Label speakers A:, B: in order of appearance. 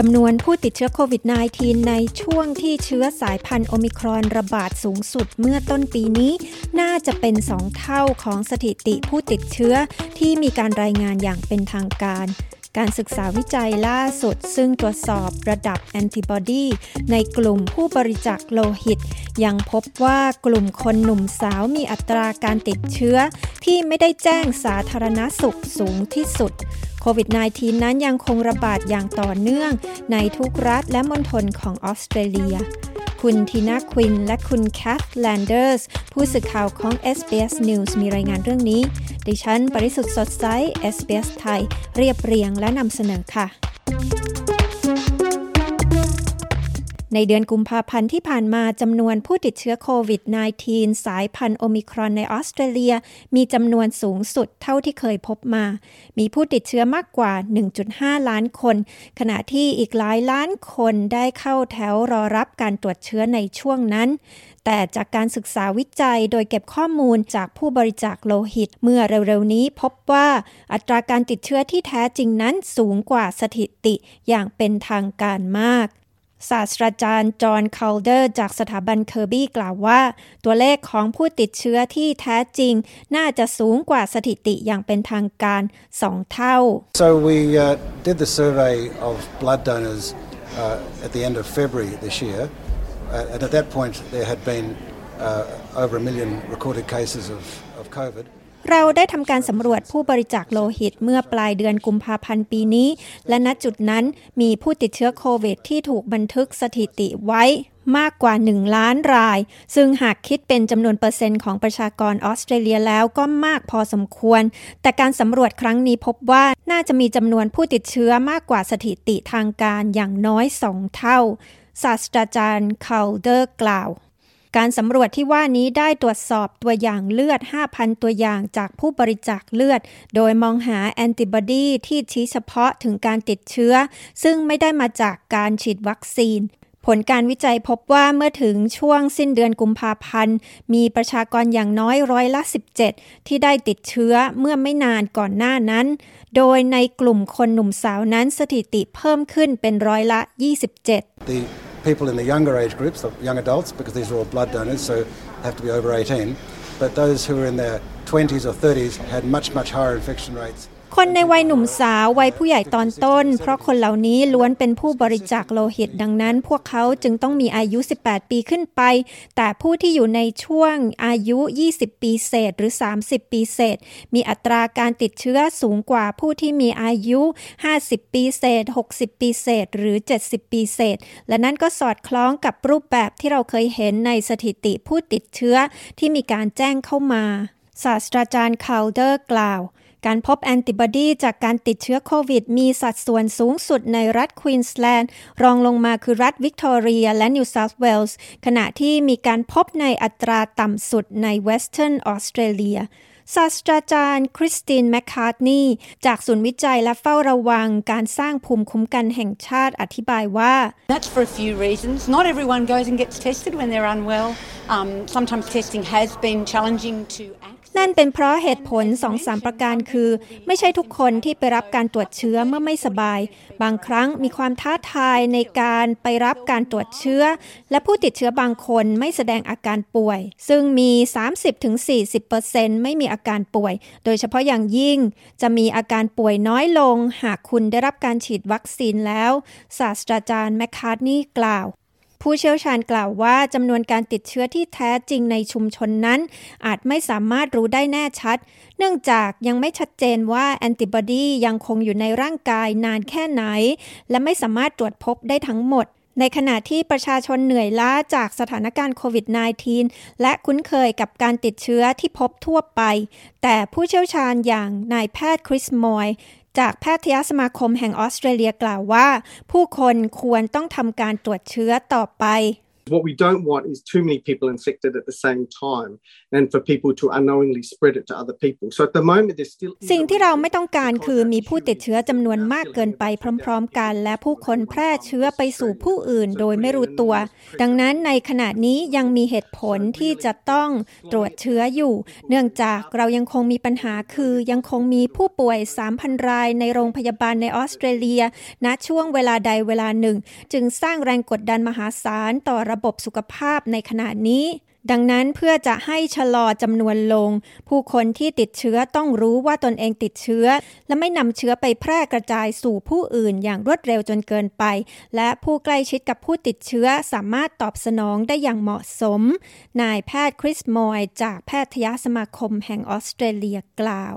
A: จำนวนผู้ติดเชื้อโควิด -19 ในช่วงที่เชื้อสายพันธุ์โอมิครอนระบาดสูงสุดเมื่อต้นปีนี้ น่าจะเป็น 2 เท่าของสถิติผู้ติดเชื้อที่มีการรายงานอย่างเป็นทางการ การศึกษาวิจัยล่าสุด ซึ่งตรวจสอบระดับแอนติบอดีในกลุ่มผู้บริจาคโลหิต ยังพบว่ากลุ่มคนหนุ่มสาวมีอัตราการติดเชื้อ ที่ไม่ได้แจ้งสาธารณสุขสูงที่สุดโควิด -19 นั้นยังคงระบาดอย่างต่อเนื่องในทุกรัฐและมณฑลของออสเตรเลีย คุณทีน่าควินและคุณแคทแลนเดอร์สผู้สื่อข่าวของ SBS News มีรายงานเรื่องนี้ ดิฉัน ปริสุทธ์สดใส SBS ไทย เรียบเรียงและนำเสนอค่ะ ในเดือนกุมภาพันธ์ที่ผ่านมาจำนวนผู้ติดเชื้อโควิด -19 สายพันธุ์โอมิครอนในออสเตรเลีย มีจำนวนสูงสุดเท่าที่เคยพบมา มีผู้ติดเชื้อมากกว่า 1.5 ล้านคน ขณะที่อีกหลายล้านคนได้เข้าแถวรอรับการตรวจเชื้อในช่วงนั้น แต่จากการศึกษาวิจัยโดยเก็บข้อมูลจากผู้บริจาคโลหิต เมื่อเร็วๆนี้พบว่าอัตราการติดเชื้อที่แท้จริงนั้นสูงกว่าสถิติอย่างเป็นทางการมาก ศาสตราจารย์จอห์นคาลเดอร์ จากสถาบันเคอร์บี้กล่าวว่า ตัวเลขของผู้ติดเชื้อที่แท้จริง น่าจะสูงกว่าสถิติอย่างเป็นทางการสองเท่า
B: So we uh, did the survey of blood donors uh, at the end of February this year uh, and at that point there had been uh, over a million recorded cases of, of COVID
A: เราได้ทำการสำรวจผู้บริจาคโลหิตเมื่อปลายเดือนกุมภาพันธ์ปีนี้ และณจุดนั้นมีผู้ติดเชื้อโควิดที่ถูกบันทึกสถิติไว้มากกว่า 1 ล้านราย ซึ่งหากคิดเป็นจำนวนเปอร์เซ็นต์ของประชากรออสเตรเลียแล้วก็มากพอสมควร แต่การสำรวจครั้งนี้พบว่าน่าจะมีจำนวนผู้ติดเชื้อมากกว่าสถิติทางการอย่างน้อยสองเท่า ศาสตราจารย์คาลเดอร์กล่าว การสำรวจที่ว่านี้ได้ตรวจสอบตัวอย่างเลือด 5,000 ตัวอย่างจากผู้บริจาคเลือด โดยมองหาแอนติบอดีที่ชี้เฉพาะถึงการติดเชื้อ ซึ่งไม่ได้มาจากการฉีดวัคซีนผลการวิจัยพบว่าเมื่อถึงช่วงสิ้นเดือนกุมภาพันธ์ มีประชากรอย่างน้อยร้อยละ 17 ที่ได้ติดเชื้อเมื่อไม่นานก่อนหน้านั้น โดยในกลุ่มคนหนุ่มสาวนั้นสถิติเพิ่มขึ้นเป็นร้อยละ 27
B: people in the younger age groups, the young adults, because these are all blood donors, so have to be over 18. But those who are in their 20s or 30s had much, much higher infection rates.
A: คนในวัยหนุ่มสาววัยผู้ใหญ่ตอนต้น เพราะคนเหล่านี้ล้วนเป็นผู้บริจาคโลหิตดังนั้น พวกเขาจึงต้องมีอายุ 18 ปีขึ้นไป แต่ผู้ที่อยู่ในช่วงอายุ 20 ปีเศษหรือ 30 ปีเศษ มีอัตราการติดเชื้อสูงกว่าผู้ที่มีอายุ 50 ปีเศษ 60 ปีเศษ หรือ 70 ปีเศษ และนั่นก็สอดคล้องกับรูปแบบที่เราเคยเห็นในสถิติผู้ติดเชื้อที่มีการแจ้งเข้ามา ศาสตราจารย์คาลเดอร์กล่าว การพบแอนติบอดีจากการติดเชื้อโควิด มีสัดส่วนสูงสุดในรัฐควีนสแลนด์ รองลงมาคือรัฐวิกตอเรียและนิวเซาท์เวลส์ขณะที่มีการพบในอัตราต่ำสุดในเวสเทิร์นออสเตรเลียศาสตราจารย์คริสตินแมคคาร์ทนีจากศูนย์วิจัยและเฝ้าระวังการสร้างภูมิคุ้มกันแห่งชาติอธิบายว่า
C: That's for a few reasons. Not everyone goes and gets tested when they're unwell. Um, sometimes testing has been challenging to.
A: นั่นเป็นเพราะเหตุผลสองสามประการคือ ไม่ใช่ทุกคนที่ไปรับการตรวจเชื้อเมื่อไม่สบาย บางครั้งมีความท้าทายในการไปรับการตรวจเชื้อ และผู้ติดเชื้อบางคนไม่แสดงอาการป่วย ซึ่งมี 30-40%ไม่มีอาการป่วย โดยเฉพาะอย่างยิ่ง จะมีอาการป่วยน้อยลง หากคุณได้รับการฉีดวัคซีนแล้ว ศาสตราจารย์แมคคาร์นี่กล่าว ผู้เชี่ยวชาญกล่าวว่าจำนวนการติดเชื้อที่แท้จริงในชุมชนนั้น อาจไม่สามารถรู้ได้แน่ชัด เนื่องจากยังไม่ชัดเจนว่าแอนติบอดียังคงอยู่ในร่างกายนานแค่ไหน และไม่สามารถตรวจพบได้ทั้งหมดในขณะที่ประชาชนเหนื่อยล้าจากสถานการณ์โควิด -19 และคุ้นเคยกับการติดเชื้อที่พบทั่วไป แต่ผู้เชี่ยวชาญอย่างนายแพทย์คริสมอย จากแพทยสมาคมแห่งออสเตรเลียกล่าวว่า ผู้คนควรต้องทำการตรวจเชื้อต่อไป
D: What we don't want is too many people infected at the same time and for people to unknowingly spread it to other people. So at the moment there's still
A: สิ่งที่เราไม่ต้องการคือมีผู้ติดเชื้อจำนวนมากเกินไปพร้อม ๆ กัน และผู้คนแพร่เชื้อไปสู่ผู้อื่นโดยไม่รู้ตัว ดังนั้นในขณะนี้ยังมีเหตุผลที่จะต้องตรวจเชื้ออยู่ เนื่องจากเรายังคงมีปัญหาคือยังคงมีผู้ป่วย 3,000 รายในโรงพยาบาลในออสเตรเลีย ณ ช่วงเวลาใดเวลาหนึ่ง จึงสร้างแรงกดดันมหาศาลต่อระบบสุขภาพในขณะนี้ ดังนั้นเพื่อจะให้ชะลอจำนวนลง ผู้คนที่ติดเชื้อต้องรู้ว่าตนเองติดเชื้อ และไม่นำเชื้อไปแพร่กระจายสู่ผู้อื่นอย่างรวดเร็วจนเกินไป และผู้ใกล้ชิดกับผู้ติดเชื้อสามารถตอบสนองได้อย่างเหมาะสม นายแพทย์คริสมอยจากแพทยสมาคมแห่งออสเตรเลียกล่าว